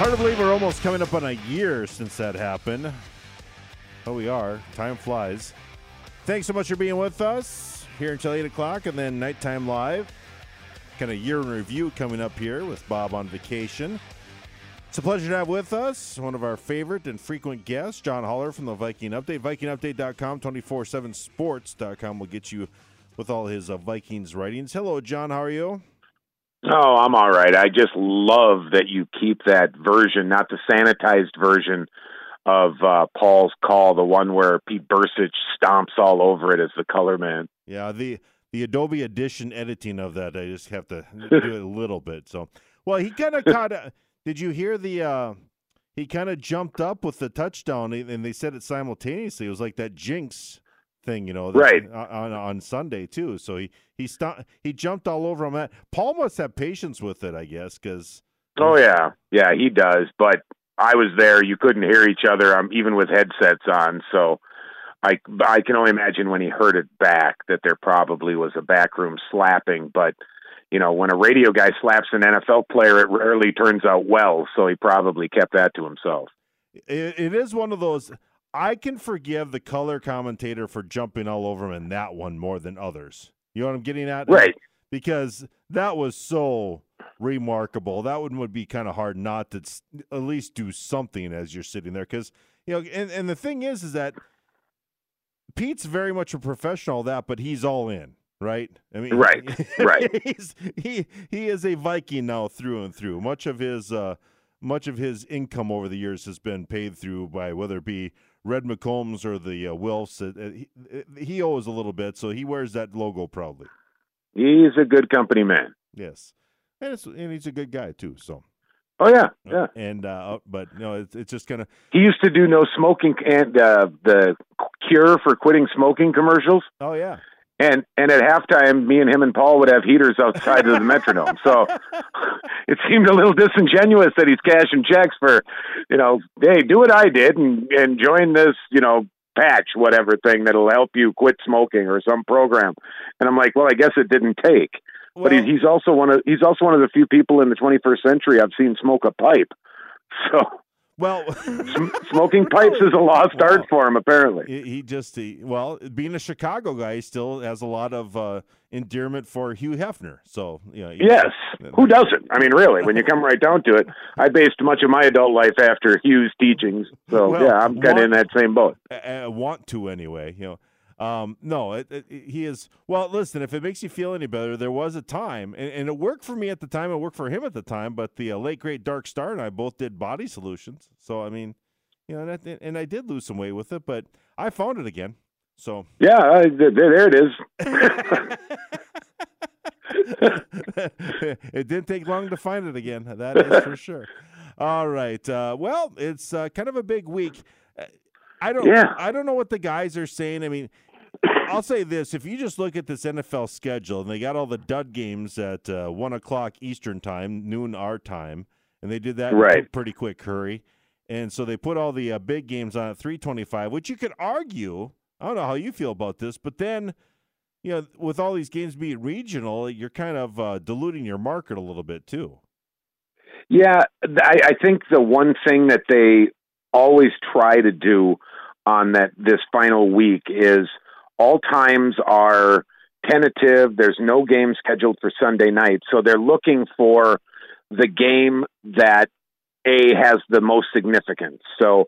Hard to believe we're almost coming up on a year since that happened. Oh, we are. Time flies. Thanks so much for being with us here until 8 o'clock and then nighttime live. Kind of year in review coming up here with Bob on vacation. It's a pleasure to have with us one of our favorite and frequent guests, John Holler from the Viking Update. VikingUpdate.com, 247sports.com will get you with all his uh, Vikings writings. Hello, John. How are you? Oh, I'm all right. I just love that you keep that version, not the sanitized version of uh, Paul's call, the one where Pete Bercich stomps all over it as the color man. Yeah, the the Adobe Audition editing of that, I just have to do it a little bit. So, well, he kind of caught. A, did you hear the? uh He kind of jumped up with the touchdown, and they said it simultaneously. It was like that jinx thing, you know, right on on Sunday too. So he he st- he jumped all over him. Paul must have patience with it, I guess, because. Oh yeah, yeah, he does. But I was there; you couldn't hear each other, um, even with headsets on. So I I can only imagine when he heard it back that there probably was a backroom slapping. But you know, when a radio guy slaps an NFL player, it rarely turns out well. So he probably kept that to himself. it, it is one of those I can forgive the color commentator for jumping all over him in that one more than others. You know what I'm getting at? Right. Because that was so remarkable. That one would be kind of hard not to at least do something as you're sitting there. Because, you know, and, and the thing is, is that Pete's very much a professional, that, but he's all in right? I mean, right, right. He's, he he is a Viking now through and through. Much of his uh, much of his income over the years has been paid through by whether it be Red McCombs or the uh, Wilfs. Uh, he, uh, he owes a little bit, so he wears that logo proudly. He's a good company man. Yes, and, and he's a good guy too. So. Oh yeah, uh, yeah. And uh, but you know, it's, it's just kind of. He used to do no smoking and uh, the cure for quitting smoking commercials. Oh yeah. And and at halftime, me and him and Paul would have heaters outside of the Metrodome. So it seemed a little disingenuous that he's cashing checks for, you know, hey, do what I did and and join this, you know, patch whatever thing that'll help you quit smoking or some program. And I'm like, well, I guess it didn't take. Well, but he's, he's also one of he's also one of the few people in the 21st century I've seen smoke a pipe. So well, smoking pipes is a lost well, art for him. Apparently, he, just he, well, being a Chicago guy, he still has a lot of uh, endearment for Hugh Hefner. So, you know, yes, who doesn't? I mean, really, when you come right down to it, I based much of my adult life after Hugh's teachings. So, well, yeah, I'm kind of in that same boat. I, I want to anyway. You know, um, no, it, it, he is. Well, listen, if it makes you feel any better, there was a time, and, and it worked for me at the time. It worked for him at the time. But the uh, late great Dark Star and I both did body solutions. So I mean, you know, and I, and I did lose some weight with it, but I found it again. So yeah, uh, there it is. it didn't take long to find it again. That is for sure. All right. Uh, well, it's uh, kind of a big week. Uh, I don't. Yeah. I don't know what the guys are saying. I mean, I'll say this: if you just look at this NFL schedule, and they got all the dud games at uh, one o'clock Eastern time, noon our time, and they did that right. pretty quick hurry, and so they put all the uh, big games on at three twenty-five, which you could argue. I don't know how you feel about this, but then, you know, with all these games being regional, you're kind of uh, diluting your market a little bit too. Yeah, I, I think the one thing that they always try to do on that this final week is all times are tentative. There's no game scheduled for Sunday night, so they're looking for the game that a has the most significance. So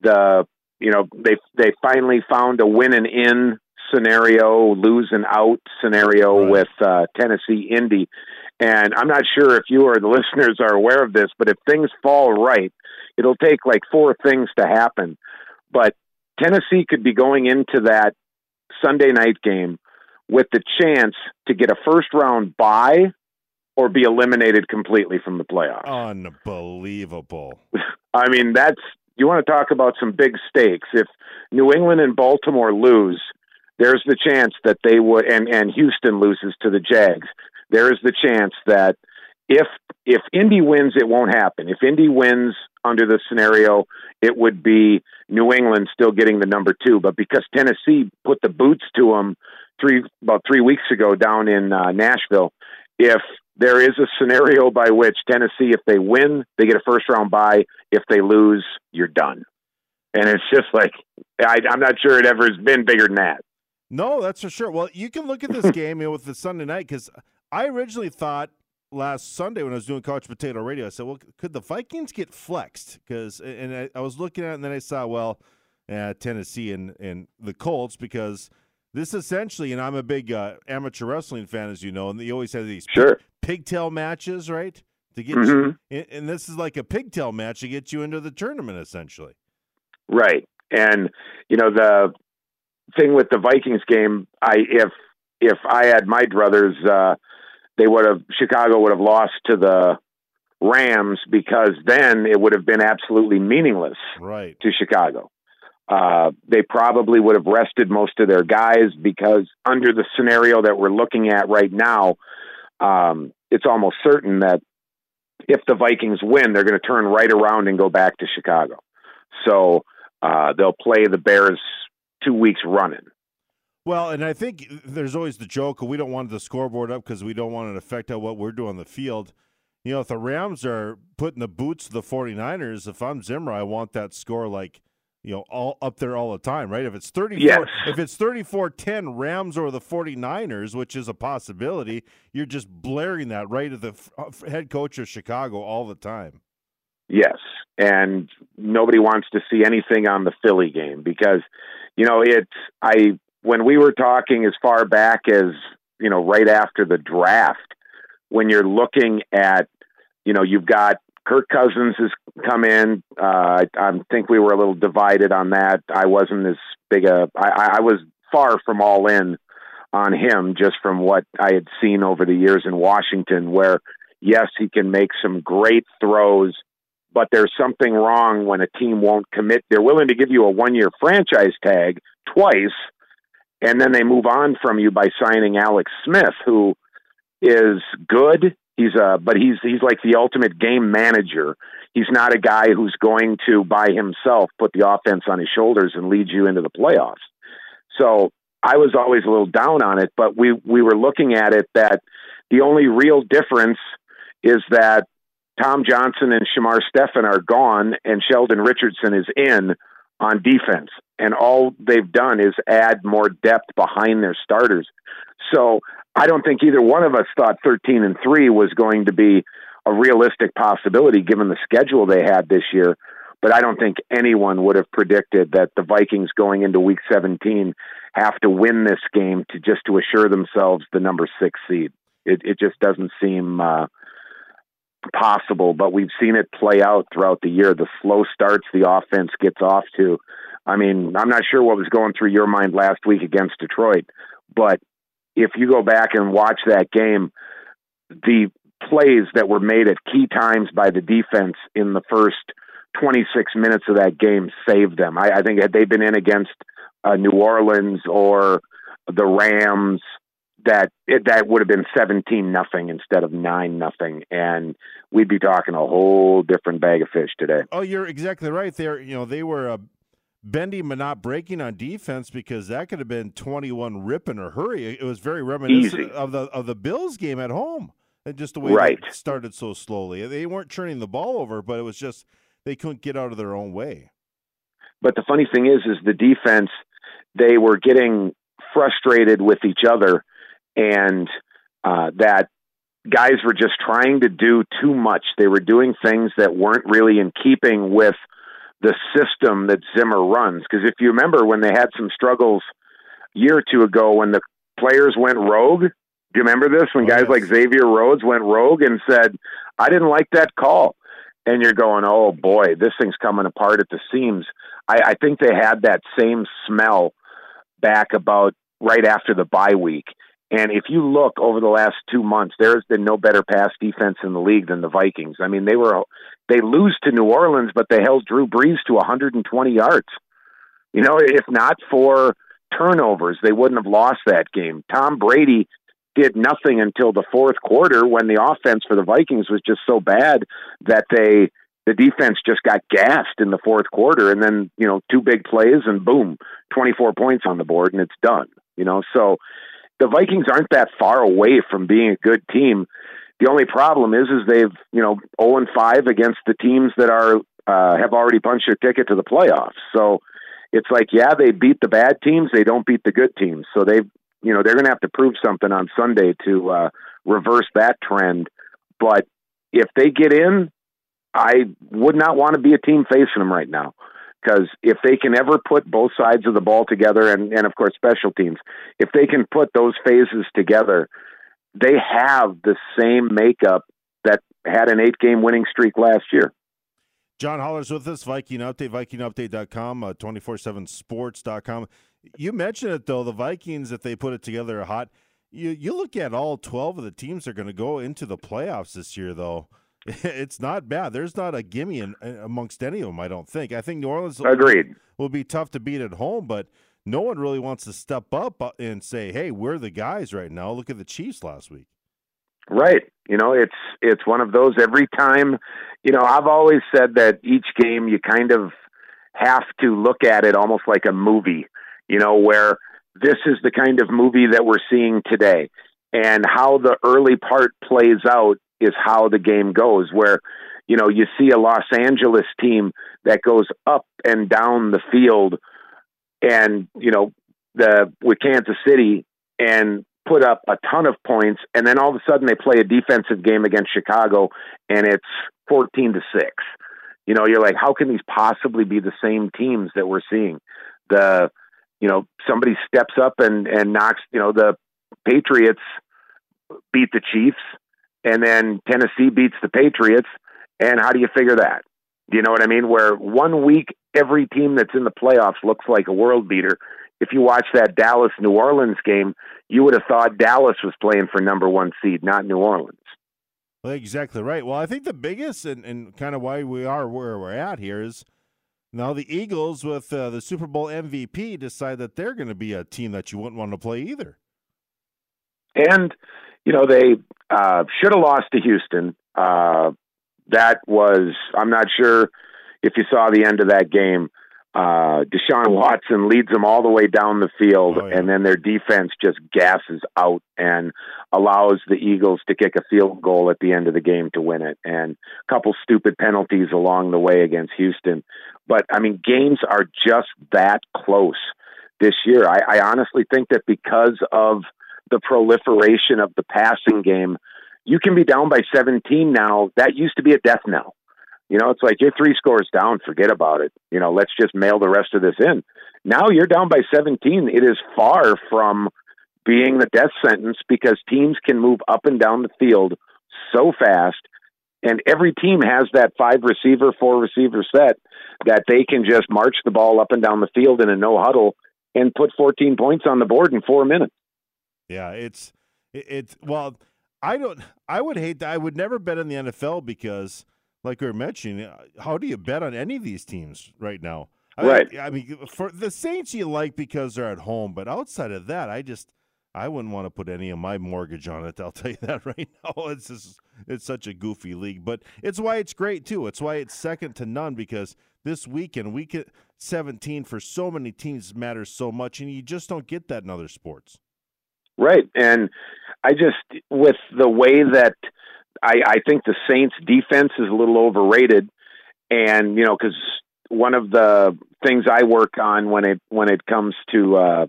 the you know they they finally found a win and in scenario, lose and out scenario right. with uh, Tennessee Indy. And I'm not sure if you or the listeners are aware of this, but if things fall right, it'll take like four things to happen. But Tennessee could be going into that Sunday night game with the chance to get a first round bye or be eliminated completely from the playoffs. Unbelievable. I mean, that's you want to talk about some big stakes. If New England and Baltimore lose, there's the chance that they would and and Houston loses to the Jags. There is the chance that if if Indy wins, it won't happen. If Indy wins under the scenario, it would be New England still getting the number two. But because Tennessee put the boots to them three about three weeks ago down in uh, Nashville, if there is a scenario by which Tennessee, if they win, they get a first round bye. If they lose, you're done. And it's just like I, I'm not sure it ever has been bigger than that. No, that's for sure. Well, you can look at this game you know, with the Sunday night because I originally thought last Sunday when I was doing Couch Potato Radio, I said, "Well, could the Vikings get flexed?" Because and I, I, was looking at it, and then I saw, well, uh, Tennessee and and the Colts because this essentially, and I'm a big uh, amateur wrestling fan, as you know, and they always have these sure. pigtail matches, right? To get mm-hmm. you, and this is like a pigtail match to get you into the tournament, essentially. Right, and you know the thing with the Vikings game, I if if I had my druthers, uh, they would have Chicago would have lost to the Rams because then it would have been absolutely meaningless right. to Chicago. Uh, they probably would have rested most of their guys because under the scenario that we're looking at right now, um, it's almost certain that if the Vikings win, they're going to turn right around and go back to Chicago. So uh, they'll play the Bears two weeks running. Well, and I think there's always the joke we don't want the scoreboard up because we don't want it to affect what we're doing on the field. You know, if the Rams are putting the boots to the 49ers, if I'm Zimmer, I want that score like, you know, all up there all the time, right? If it's 34 yes. if it's 34-10 Rams or the 49ers, which is a possibility, you're just blaring that right at the uh, head coach of Chicago all the time. Yes, and nobody wants to see anything on the Philly game because you know it's I when we were talking as far back as you know right after the draft when you're looking at you know you've got Kirk Cousins has come in. Uh, I, I think we were a little divided on that. I wasn't as big a. I, I was far from all in on him just from what I had seen over the years in Washington, where yes, he can make some great throws, but there's something wrong when a team won't commit. They're willing to give you a one year franchise tag twice and then they move on from you by signing Alex Smith, who is good. He's a, but he's he's like the ultimate game manager. He's not a guy who's going to by himself put the offense on his shoulders and lead you into the playoffs. So I was always a little down on it, but we we were looking at it that the only real difference is that Tom Johnson and Shamar Stephen are gone and Sheldon Richardson is in on defense and all they've done is add more depth behind their starters. So I don't think either one of us thought 13 and 3 was going to be a realistic possibility given the schedule they had this year. But I don't think anyone would have predicted that the Vikings going into week 17 have to win this game to just to assure themselves the number six seed. It, it just doesn't seem uh, possible, but we've seen it play out throughout the year. The slow starts the offense gets off to I mean, I'm not sure what was going through your mind last week against Detroit, but if you go back and watch that game, the plays that were made at key times by the defense in the first 26 minutes of that game saved them. I, I think had they been in against uh, New Orleans or the Rams, that it, that would have been 17 nothing instead of 9 nothing and we'd be talking a whole different bag of fish today. Oh, you're exactly right there. You know, they were uh, a bending but not breaking on defense because that could have been 21 rip in a hurry. It was very reminiscent Easy. of the of the Bills game at home. And just the way right. it started so slowly. They weren't turning the ball over, but it was just they couldn't get out of their own way. But the funny thing is is the defense they were getting frustrated with each other and uh, that guys were just trying to do too much. They were doing things that weren't really in keeping with – the system that Zimmer runs. Because if you remember when they had some struggles a year or two ago when the players went rogue, do you remember this? When oh, guys like Xavier Rhodes went rogue and said, I didn't like that call. And you're going, oh boy, this thing's coming apart at the seams. I, I think they had that same smell back about right after the bye week. And if you look over the last two months, there has been no better pass defense in the league than the Vikings. I mean, they were they lose to New Orleans, but they held Drew Brees to 120 yards. You know, if not for turnovers, they wouldn't have lost that game. Tom Brady did nothing until the fourth quarter when the offense for the Vikings was just so bad that they the defense just got gassed in the fourth quarter and then, you know, two big plays and boom, 24 points on the board and it's done. You know, so the Vikings aren't that far away from being a good team. The only problem is, is they've you know zero and five against the teams that are uh, have already punched their ticket to the playoffs. So it's like, yeah, they beat the bad teams, they don't beat the good teams. So they've you know, they're going to have to prove something on Sunday to uh, reverse that trend. But if they get in, I would not want to be a team facing them right now because if they can ever put both sides of the ball together, and, and of course special teams, if they can put those phases together, they have the same makeup that had an eight game winning streak last year. John Holler's with us, Viking Update, VikingUpdate.com, uh, 247sports.com. You mentioned it, though, the Vikings, if they put it together, are hot. You, you look at all 12 of the teams that are going to go into the playoffs this year, though. It's not bad. There's not a gimme in, amongst any of them, I don't think. I think New Orleans Agreed. will be tough to beat at home, but no one really wants to step up uh, and say, hey, we're the guys right now. Look at the Chiefs last week. Right. You know, it's it's one of those every time, you know, I've always said that each game you kind of have to look at it almost like a movie, you know, where this is the kind of movie that we're seeing today. And how the early part plays out is how the game goes where you know, you see a Los Angeles team that goes up and down the field and, you know, the with Kansas City and put up a ton of points, and then all of a sudden they play a defensive game against Chicago, and it's fourteen to six. You know, you're like, how can these possibly be the same teams that we're seeing? The, you know, somebody steps up and and knocks. You know, the Patriots beat the Chiefs, and then Tennessee beats the Patriots. And how do you figure that? Do you know what I mean? Where one week every team that's in the playoffs looks like a world beater, if you watch that Dallas New Orleans game, you would have thought Dallas was playing for number one seed, not New Orleans. Well, exactly right. Well, I think the biggest and, and kind of why we are where we're at here is now the Eagles with uh, the Super Bowl MVP decide that they're going to be a team that you wouldn't want to play either. And you know they uh, should have lost to Houston. Uh, that was I'm not sure if you saw the end of that game uh, Deshaun Watson leads them all the way down the field, oh, yeah. and then their defense just gasses out and allows the Eagles to kick a field goal at the end of the game to win it, and a couple stupid penalties along the way against Houston. But I mean, games are just that close this year. I, I honestly think that because of the proliferation of the passing game, you can be down by 17 now. That used to be a death knell you know, it's like you're three scores down, forget about it. You know, let's just mail the rest of this in. Now you're down by 17. It is far from being the death sentence because teams can move up and down the field so fast. And every team has that five receiver, four receiver set that they can just march the ball up and down the field in a no huddle and put 14 points on the board in four minutes. Yeah, it's, it's, well, I don't, I would hate that. I would never bet in the NFL because like we were mentioning, uh, how do you bet on any of these teams right now? I right. Mean, I mean, for the Saints, you like because they're at home, but outside of that, I just I wouldn't want to put any of my mortgage on it. I'll tell you that right now. It's just it's such a goofy league, but it's why it's great too. It's why it's second to none because this weekend, week 17 for so many teams matters so much, and you just don't get that in other sports. Right, and I just with the way that I, I think the Saints defense is a little overrated, and you know because one of the things I work on when it when it comes to uh,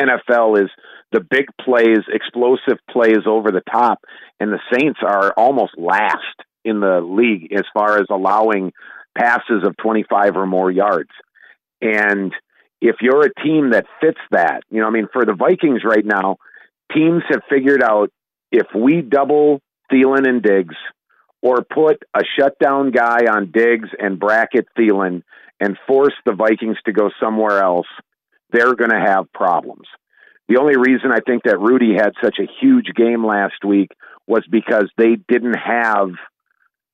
NFL is the big plays, explosive plays over the top, and the Saints are almost last in the league as far as allowing passes of 25 or more yards. And if you're a team that fits that, you know, I mean, for the Vikings right now, teams have figured out if we double Thielen and Diggs, or put a shutdown guy on Diggs and bracket Thielen and force the Vikings to go somewhere else, they're going to have problems. The only reason I think that Rudy had such a huge game last week was because they didn't have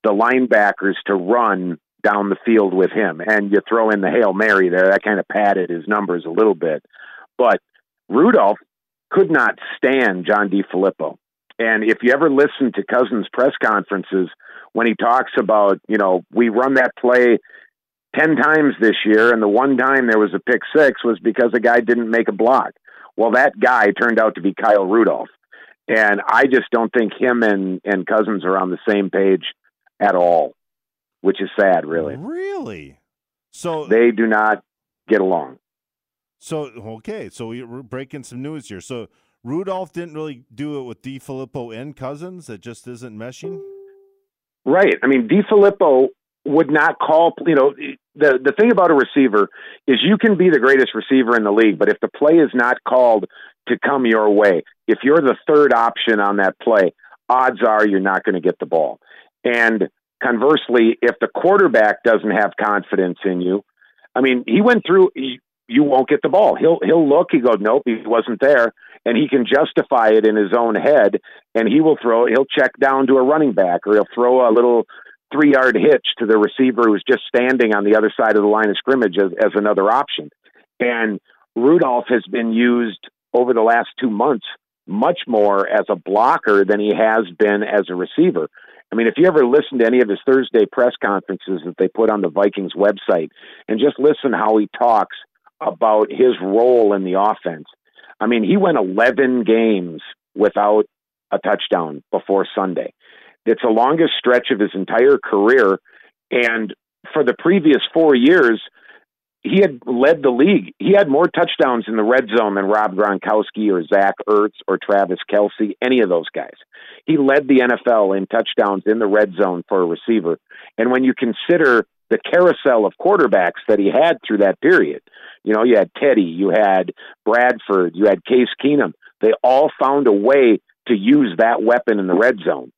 the linebackers to run down the field with him. And you throw in the Hail Mary there, that kind of padded his numbers a little bit. But Rudolph could not stand John DeFilippo. And if you ever listen to Cousins' press conferences, when he talks about, you know, we run that play 10 times this year, and the one time there was a pick six was because a guy didn't make a block. Well, that guy turned out to be Kyle Rudolph. And I just don't think him and, and Cousins are on the same page at all, which is sad, really. Really? So they do not get along. So okay, so we're breaking some news here. So Rudolph didn't really do it with DeFilippo and Cousins. It just isn't meshing. Right. I mean, DeFilippo would not call. You know, the the thing about a receiver is you can be the greatest receiver in the league, but if the play is not called to come your way, if you're the third option on that play, odds are you're not going to get the ball. And conversely, if the quarterback doesn't have confidence in you, I mean, he went through. You won't get the ball. He'll he'll look. He goes, nope, he wasn't there, and he can justify it in his own head. And he will throw. He'll check down to a running back, or he'll throw a little three yard hitch to the receiver who's just standing on the other side of the line of scrimmage as, as another option. And Rudolph has been used over the last two months much more as a blocker than he has been as a receiver. I mean, if you ever listen to any of his Thursday press conferences that they put on the Vikings website and just listen how he talks about his role in the offense. I mean, he went 11 games without a touchdown before Sunday. It's the longest stretch of his entire career. And for the previous four years, he had led the league. He had more touchdowns in the red zone than Rob Gronkowski or Zach Ertz or Travis Kelce, any of those guys. He led the NFL in touchdowns in the red zone for a receiver. And when you consider the carousel of quarterbacks that he had through that period, you know, you had Teddy, you had Bradford, you had Case Keenum. They all found a way to use that weapon in the red zone.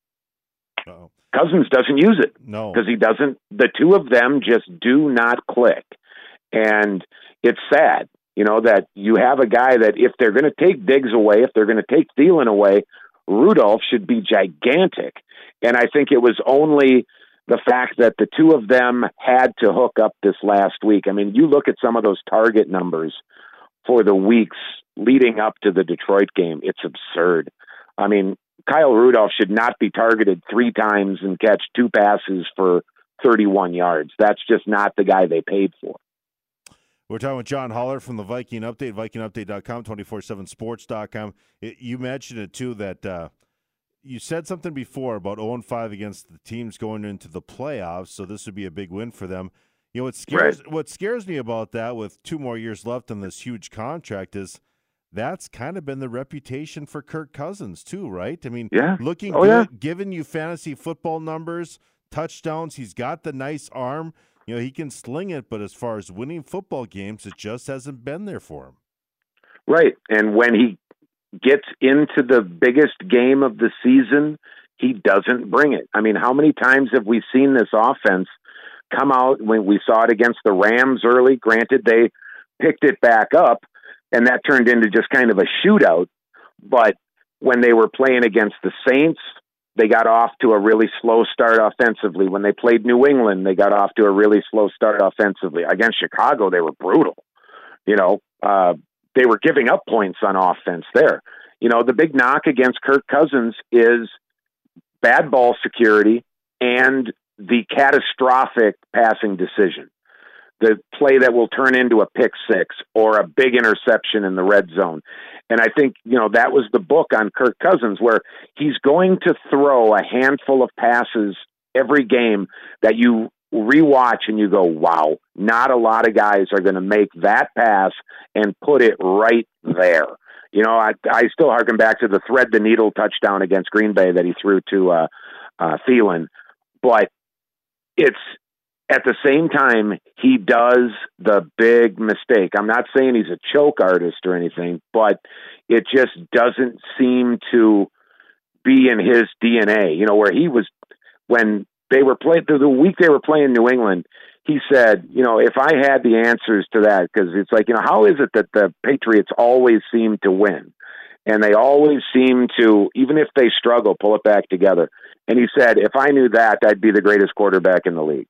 Uh-oh. Cousins doesn't use it. No. Because he doesn't, the two of them just do not click. And it's sad, you know, that you have a guy that if they're going to take Diggs away, if they're going to take Thielen away, Rudolph should be gigantic. And I think it was only the fact that the two of them had to hook up this last week. I mean, you look at some of those target numbers for the weeks leading up to the Detroit game, it's absurd. I mean, Kyle Rudolph should not be targeted three times and catch two passes for 31 yards. That's just not the guy they paid for. We're talking with John Holler from the Viking Update, VikingUpdate.com, 247sports.com. It, you mentioned it too that uh, you said something before about 0 5 against the teams going into the playoffs, so this would be a big win for them. You know what scares right. what scares me about that with two more years left on this huge contract is that's kind of been the reputation for Kirk Cousins too, right? I mean, yeah. looking oh, good, yeah. giving you fantasy football numbers, touchdowns. He's got the nice arm. You know, he can sling it, but as far as winning football games, it just hasn't been there for him. Right, and when he gets into the biggest game of the season, he doesn't bring it. I mean, how many times have we seen this offense come out when we saw it against the Rams early? Granted, they picked it back up, and that turned into just kind of a shootout. But when they were playing against the Saints, they got off to a really slow start offensively. When they played New England, they got off to a really slow start offensively. Against Chicago, they were brutal. You know, uh, they were giving up points on offense there. You know, the big knock against Kirk Cousins is bad ball security and the catastrophic passing decision the play that will turn into a pick six or a big interception in the red zone. And I think, you know, that was the book on Kirk Cousins where he's going to throw a handful of passes every game that you rewatch and you go, wow, not a lot of guys are going to make that pass and put it right there. You know, I, I still harken back to the thread the needle touchdown against Green Bay that he threw to uh, uh, Thielen. But it's at the same time, he does the big mistake. I'm not saying he's a choke artist or anything, but it just doesn't seem to be in his DNA. You know, where he was when they were playing the week they were playing New England, he said, you know, if I had the answers to that, because it's like, you know, how is it that the Patriots always seem to win? And they always seem to, even if they struggle, pull it back together. And he said, if I knew that, I'd be the greatest quarterback in the league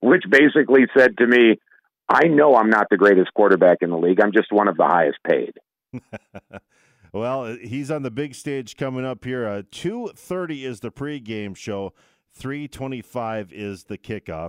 which basically said to me, I know I'm not the greatest quarterback in the league. I'm just one of the highest paid. well, he's on the big stage coming up here. Uh, 2.30 is the pregame show. 3.25 is the kickoff.